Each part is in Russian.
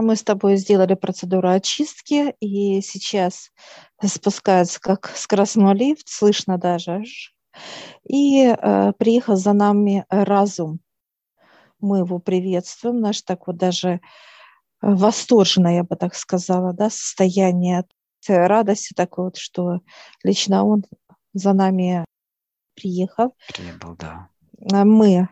А мы с тобой сделали процедуру очистки, и сейчас спускается как скоростной лифт, слышно даже. И э, приехал за нами разум. Мы его приветствуем, наш так вот даже восторженное, я бы так сказала, да, состояние радости такой вот, что лично он за нами приехал. Прибыл, да. А мы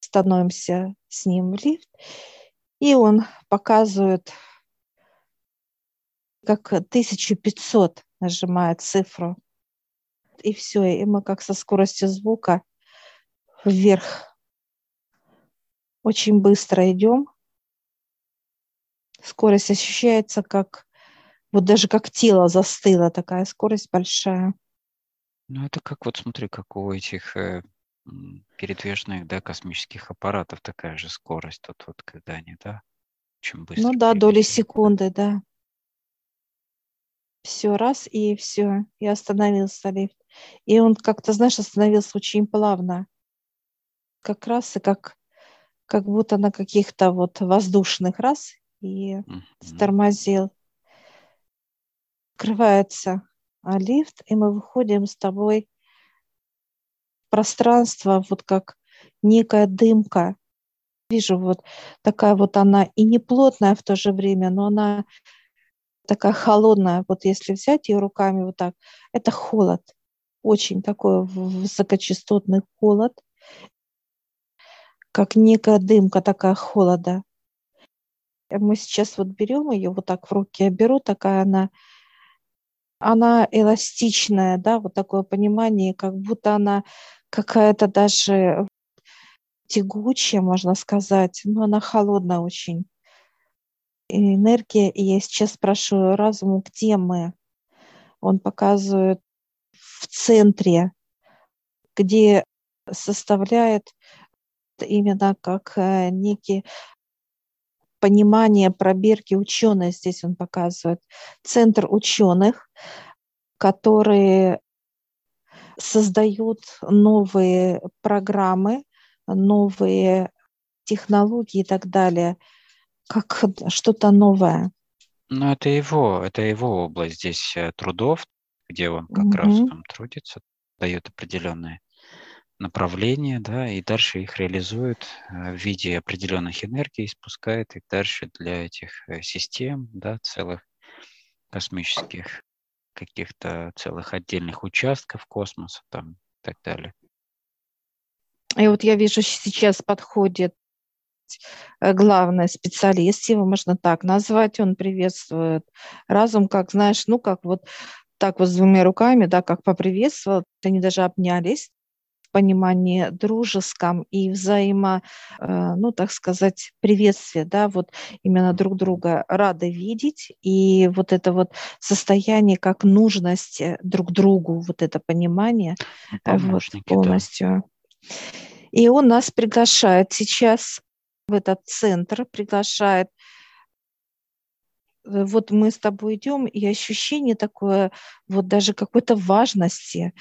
становимся с ним в лифт, и он показывает, как 1500 нажимает цифру. И все, и мы как со скоростью звука вверх. Очень быстро идем. Скорость ощущается как, вот даже как тело застыло, такая скорость большая. Ну, это как вот смотри, как у этих э, передвижных, да, космических аппаратов такая же скорость, тут вот когда они, да, очень быстро. Ну да, доли секунды, да. Все, раз, и все, и остановился лифт. И он как-то, знаешь, остановился очень плавно. Как раз и как, как будто на каких-то вот воздушных раз, и mm-hmm. стормозил. Открывается а, лифт, и мы выходим с тобой пространство, вот как некая дымка. Вижу, вот такая вот она и не плотная в то же время, но она такая холодная. Вот если взять ее руками вот так, это холод. Очень такой высокочастотный холод, как некая дымка такая холода. Мы сейчас вот берем ее вот так в руки, я беру, такая она она эластичная, да, вот такое понимание, как будто она какая-то даже тягучая, можно сказать, но она холодная очень. Энергия, и я сейчас спрашиваю разуму, где мы? Он показывает в центре, где составляет именно как э, некий понимание пробирки ученых здесь он показывает. Центр ученых, которые создают новые программы, новые технологии и так далее, как что-то новое. Ну, это его, это его область здесь э, трудов, где он как mm-hmm. раз там трудится, дает определенные направления, да, и дальше их реализует э, в виде определенных энергий, спускает их дальше для этих э, систем, да, целых космических каких-то целых отдельных участков космоса там и так далее. И вот я вижу, сейчас подходит э, главный специалист, его можно так назвать, он приветствует разум, как, знаешь, ну, как вот так вот с двумя руками, да, как поприветствовал, они даже обнялись, понимании дружеском и взаимо, э, ну, так сказать, приветствие, да, вот именно друг друга рады видеть, и вот это вот состояние как нужность э, друг другу, вот это понимание э, вот, полностью. Да. И он нас приглашает сейчас в этот центр, приглашает вот мы с тобой идем, и ощущение такое, вот даже какой-то важности,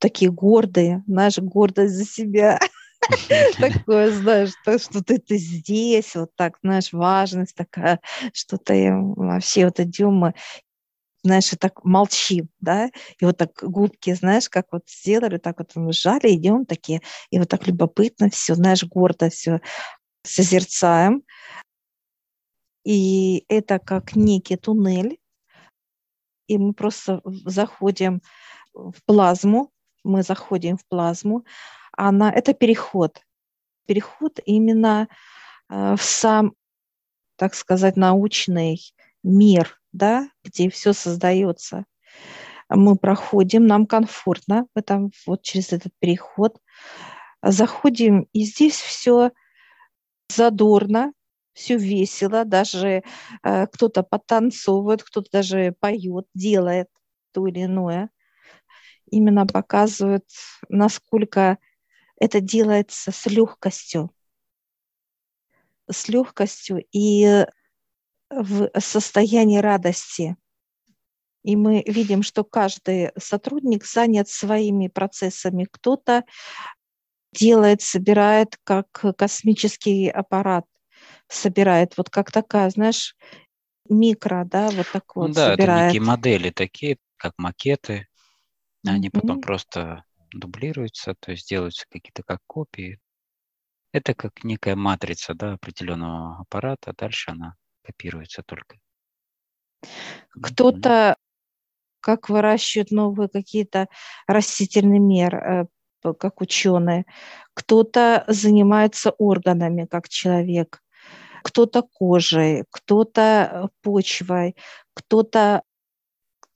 такие гордые, знаешь, гордость за себя. Такое, знаешь, что ты ты здесь, вот так, знаешь, важность такая, что ты вообще вот идем знаешь, и так молчим, да, и вот так губки, знаешь, как вот сделали, так вот мы сжали, идем такие, и вот так любопытно все, знаешь, гордо все созерцаем. И это как некий туннель, и мы просто заходим в плазму, мы заходим в плазму, она, это переход. Переход именно э, в сам, так сказать, научный мир, да, где все создается. Мы проходим, нам комфортно в этом, вот через этот переход. Заходим, и здесь все задорно, все весело, даже э, кто-то потанцовывает, кто-то даже поет, делает то или иное именно показывают, насколько это делается с легкостью. С легкостью и в состоянии радости. И мы видим, что каждый сотрудник занят своими процессами. Кто-то делает, собирает как космический аппарат, собирает, вот как такая, знаешь, микро, да, вот так вот да, собирает. это некие модели такие, как макеты. Они mm-hmm. потом просто дублируются, то есть делаются какие-то как копии. Это как некая матрица да, определенного аппарата, дальше она копируется только. Кто-то как выращивают новые какие-то растительные меры, э, как ученые. Кто-то занимается органами, как человек. Кто-то кожей, кто-то э, почвой, кто-то,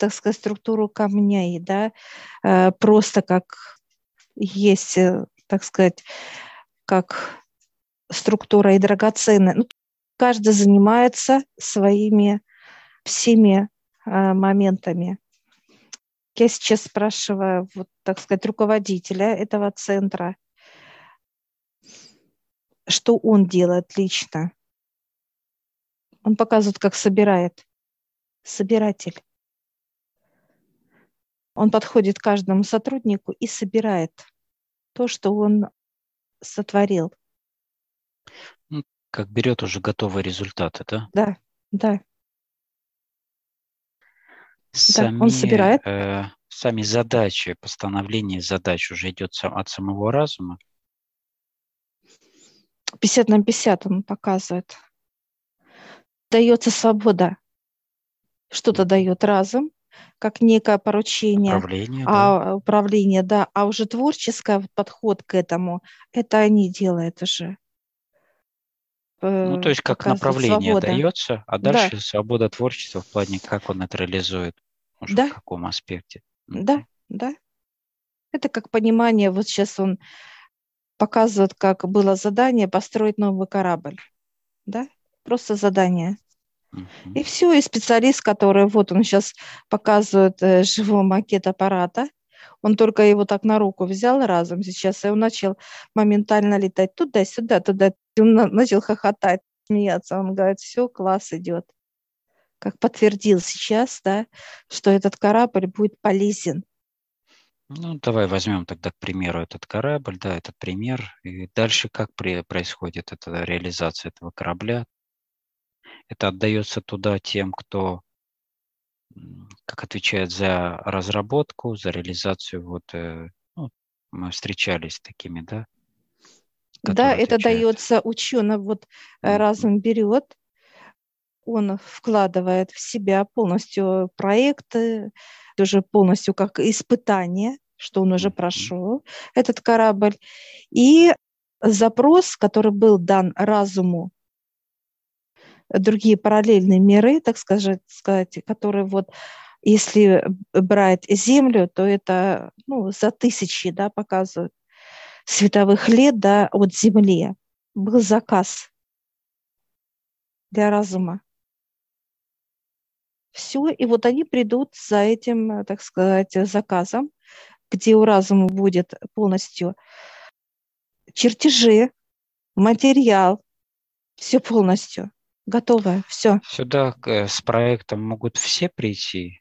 так сказать, структуру камней, да, э, просто как есть, так сказать, как структура и драгоценная. Ну, каждый занимается своими всеми моментами. Я сейчас спрашиваю, вот, так сказать, руководителя этого центра, что он делает лично. Он показывает, как собирает. Собиратель. Он подходит к каждому сотруднику и собирает то, что он сотворил. Ну, как берет уже готовые результаты, да? Да, да. Сами, да, он собирает. Э, сами задачи, постановление задач уже идет от самого разума. 50 на 50 он показывает. Дается свобода. Что-то дает разум, как некое поручение. Управление, а, да. Управление, да. А уже творческий подход к этому, это они делают уже. Ну, то есть как направление свобода. дается, а дальше да. свобода творчества в плане, как он это реализует. Может, да. в каком аспекте? Да, да. Это как понимание, вот сейчас он показывает, как было задание построить новый корабль. Да? Просто задание. И все, и специалист, который, вот он сейчас показывает э, живой макет аппарата, он только его так на руку взял разом сейчас, и он начал моментально летать туда-сюда, туда. Он начал хохотать, смеяться. Он говорит, все, класс идет как подтвердил сейчас, да, что этот корабль будет полезен. Ну, давай возьмем тогда, к примеру, этот корабль, да, этот пример. И дальше как при, происходит эта реализация этого корабля? Это отдается туда тем, кто как отвечает за разработку, за реализацию. Вот э, ну, мы встречались с такими, да? Да, это дается ученым. Вот mm-hmm. разум берет, он вкладывает в себя полностью проекты, уже полностью как испытание, что он уже прошел, этот корабль. И запрос, который был дан разуму, другие параллельные миры, так сказать, сказать которые вот если брать Землю, то это ну, за тысячи да, показывают световых лет да, от Земли. Был заказ для разума все, и вот они придут за этим, так сказать, заказом, где у разума будет полностью чертежи, материал, все полностью готовое, все. Сюда э, с проектом могут все прийти?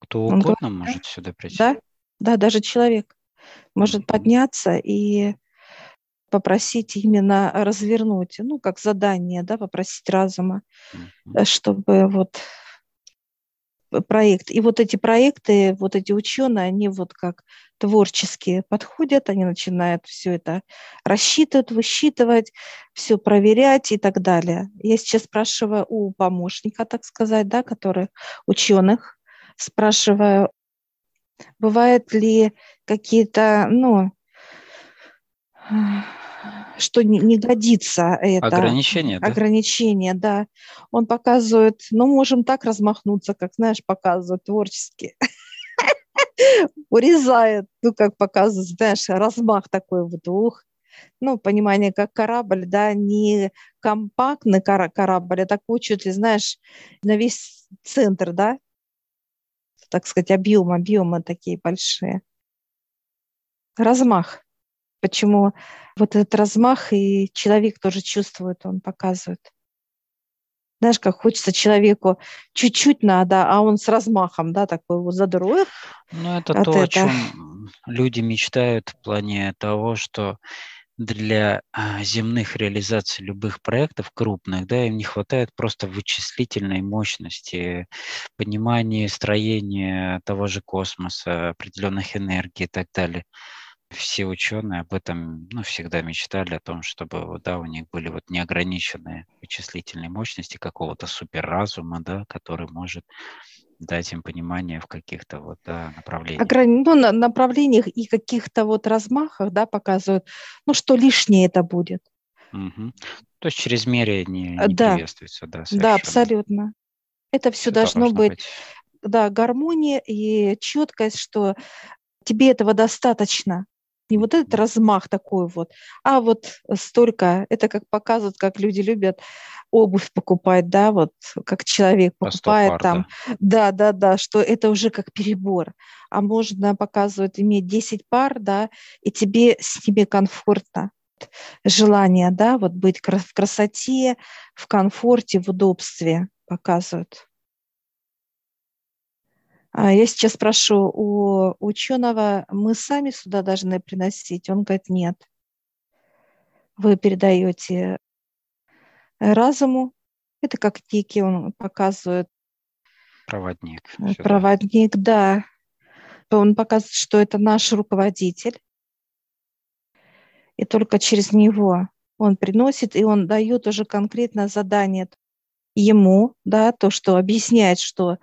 Кто Он угодно говорит, может сюда прийти? Да, да, даже человек может подняться и попросить именно развернуть, ну, как задание, да, попросить разума, mm-hmm. чтобы вот проект. И вот эти проекты, вот эти ученые, они вот как творческие подходят, они начинают все это рассчитывать, высчитывать, все проверять и так далее. Я сейчас спрашиваю у помощника, так сказать, да, который ученых, спрашиваю, бывают ли какие-то, ну, что не, не годится это. Ограничение, да? Ограничение, да. Он показывает, ну, можем так размахнуться, как, знаешь, показывает творчески. Урезает, ну, как показывает, знаешь, размах такой вот, ух. Ну, понимание, как корабль, да, не компактный корабль, а такой чуть ли, знаешь, на весь центр, да, так сказать, объем, объемы такие большие. Размах. Почему вот этот размах и человек тоже чувствует, он показывает. Знаешь, как хочется человеку чуть-чуть надо, а он с размахом, да, такой вот задроет. Ну, это то, это. о чем люди мечтают в плане того, что для а, земных реализаций любых проектов крупных, да, им не хватает просто вычислительной мощности, понимания строения того же космоса, определенных энергий и так далее. Все ученые об этом ну, всегда мечтали, о том, чтобы да, у них были вот неограниченные вычислительные мощности какого-то суперразума, да, который может дать им понимание в каких-то вот да, направлениях. Ограни... Ну, на направлениях и каких-то вот размахах, да, показывают, ну, что лишнее это будет. Угу. То есть чрезмерие не, не да. приветствуется, да, совершенно. Да, абсолютно. Это все, все должно, должно быть, быть, да, гармония и четкость, что тебе этого достаточно. Не вот этот размах такой вот, а вот столько, это как показывают, как люди любят обувь покупать, да, вот как человек покупает пар, там, да. да, да, да, что это уже как перебор. А можно показывать иметь 10 пар, да, и тебе с ними комфортно. Желание, да, вот быть в красоте, в комфорте, в удобстве показывают. А я сейчас спрошу у ученого, мы сами сюда должны приносить? Он говорит, нет. Вы передаете разуму. Это как тики, он показывает. Проводник. Э, сюда. Проводник, да. Он показывает, что это наш руководитель. И только через него он приносит, и он дает уже конкретное задание ему, да, то, что объясняет, что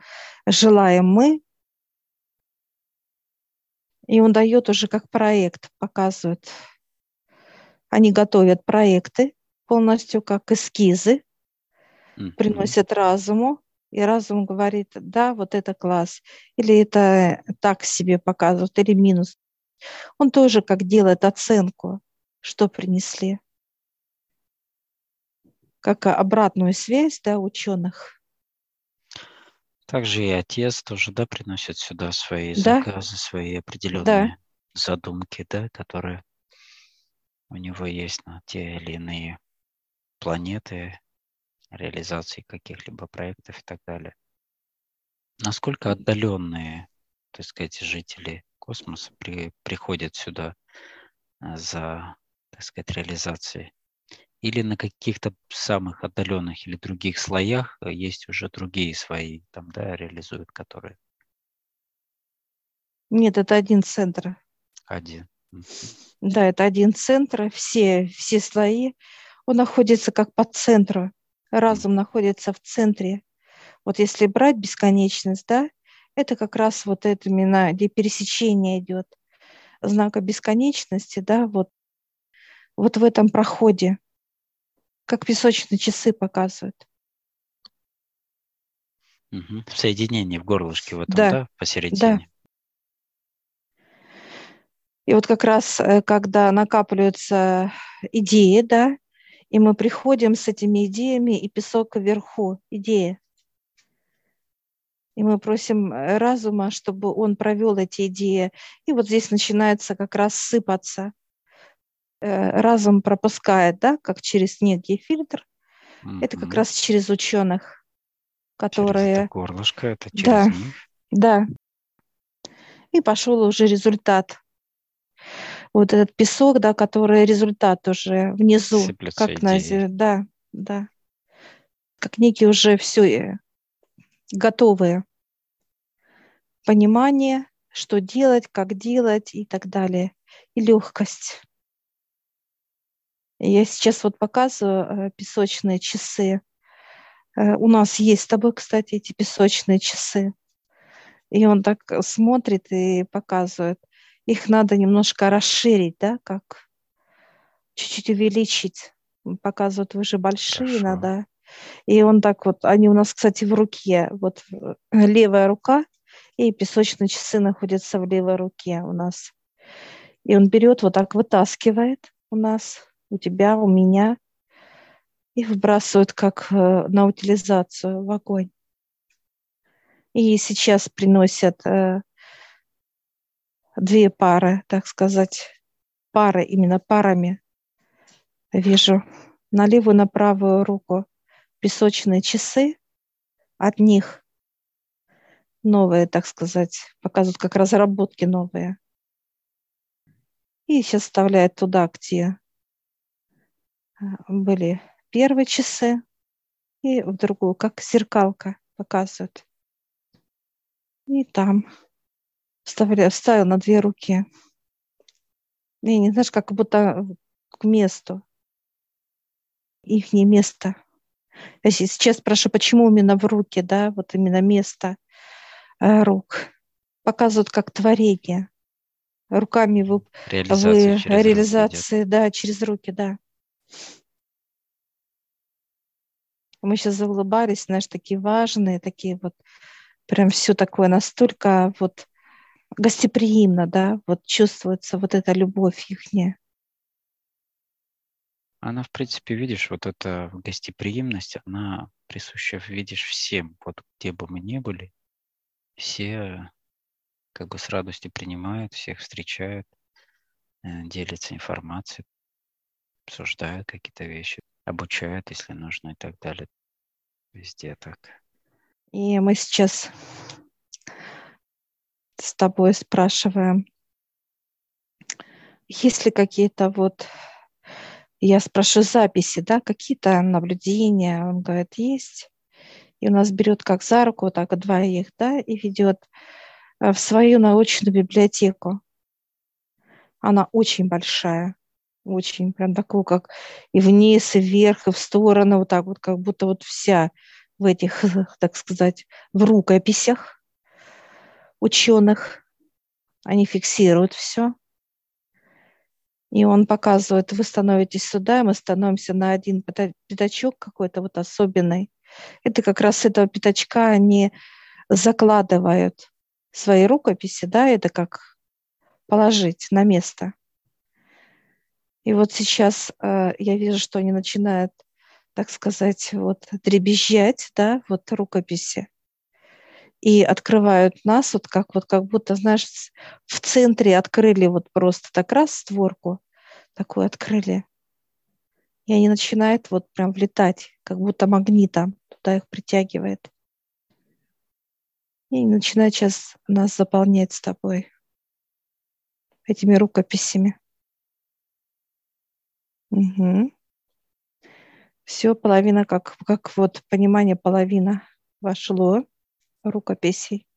желаем мы, и он дает уже как проект, показывает. Они готовят проекты полностью как эскизы, mm-hmm. приносят разуму, и разум говорит, да, вот это класс, или это так себе показывают, или минус. Он тоже как делает оценку, что принесли как обратную связь да, ученых. Также и отец тоже, да, приносит сюда свои да. заказы, свои определенные да. задумки, да, которые у него есть на те или иные планеты, реализации каких-либо проектов и так далее. Насколько отдаленные, так сказать, жители космоса при, приходят сюда э, за, так сказать, реализацией или на каких-то самых отдаленных или других слоях э, есть уже другие свои, там, да, реализуют, которые? Нет, это один центр. Один. Да, это один центр, все, все слои. Он находится как по центру. Разум mm. находится в центре. Вот если брать бесконечность, да, это как раз вот это именно, где пересечение идет знака бесконечности, да, вот, вот в этом проходе как песочные часы показывают. Угу. В соединении, в горлышке в этом, да, да посередине. Да. И вот как раз, э, когда накапливаются идеи, да, и мы приходим с этими идеями, и песок вверху, идеи. И мы просим э, разума, чтобы он провел эти идеи. И вот здесь начинается как раз сыпаться – разум пропускает, да, как через некий фильтр. Mm-hmm. Это как раз через ученых, которые... Через это горлышко, это через да, них? Да. И пошел уже результат. Вот этот песок, да, который результат уже внизу, Сыплются как на земле, да, да, как некие уже все э, готовые понимание, что делать, как делать и так далее, и легкость. Я сейчас вот показываю э, песочные часы. Э, у нас есть с тобой, кстати, эти песочные часы. И он так смотрит и показывает. Их надо немножко расширить, да, как чуть-чуть увеличить. Показывают, вы же большие, Хорошо. надо. И он так вот, они у нас, кстати, в руке. Вот э, левая рука, и песочные часы находятся в левой руке у нас. И он берет, вот так вытаскивает у нас у тебя, у меня, их выбрасывают как э, на утилизацию в огонь. И сейчас приносят э, две пары, так сказать, пары, именно парами. Вижу на левую, на правую руку песочные часы. От них новые, так сказать, показывают как разработки новые. И сейчас вставляют туда, где были первые часы, и в другую, как зеркалка показывают. И там вставляю, вставил на две руки. И не знаешь, как будто к месту. Их не место. Я сейчас спрашиваю, почему именно в руки, да, вот именно место э, рук. Показывают как творение. Руками вы, реализация, вы через реализации, да, через руки, да. Мы сейчас заулыбались, знаешь, такие важные, такие вот, прям все такое настолько вот гостеприимно, да, вот чувствуется вот эта любовь ихняя. Она, в принципе, видишь, вот эта гостеприимность, она присуща, видишь, всем, вот где бы мы ни были, все как бы с радостью принимают, всех встречают, э, делятся информацией, обсуждают какие-то вещи, обучают, если нужно и так далее. Везде так. И мы сейчас с тобой спрашиваем, есть ли какие-то вот, я спрашиваю записи, да, какие-то наблюдения, он говорит, есть. И у нас берет как за руку, так двоих, да, и ведет э, в свою научную библиотеку. Она очень большая, очень прям такую, как и вниз, и вверх, и в сторону, вот так вот, как будто вот вся в этих, так сказать, в рукописях ученых. Они фиксируют все. И он показывает, вы становитесь сюда, мы становимся на один пятачок какой-то вот особенный. Это как раз этого пятачка они закладывают свои рукописи, да, это как положить на место. И вот сейчас э, я вижу, что они начинают, так сказать, вот дребезжать, да, вот рукописи и открывают нас, вот как, вот как будто, знаешь, в центре открыли вот просто так раз створку, такую открыли. И они начинают вот прям влетать, как будто магнитом туда их притягивает. И начинают сейчас нас заполнять с тобой этими рукописями. Угу. Все, половина, как, как вот понимание, половина вошло рукописей.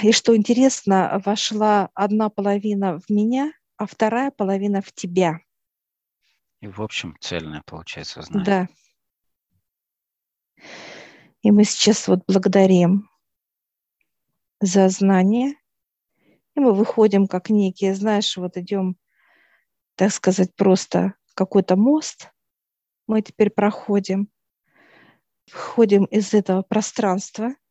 И что интересно, вошла одна половина в меня, а вторая половина в тебя. И в общем цельное получается знание. Да. И мы сейчас вот благодарим за знание. И мы выходим как некие, знаешь, вот идем, так сказать, просто какой-то мост. Мы теперь проходим, выходим из этого пространства –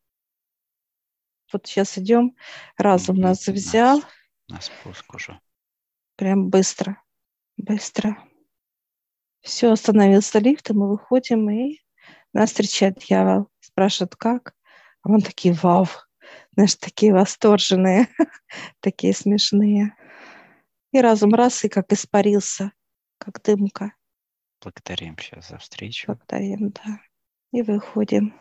вот сейчас идем, разум нас взял. На спуск уже. Прям быстро, быстро. Все, остановился лифт, и мы выходим, и нас встречает дьявол. Спрашивает, как? А мы такие, вау, знаешь, такие восторженные, такие смешные. И разум раз, и как испарился, как дымка. Благодарим сейчас за встречу. Благодарим, да. И выходим.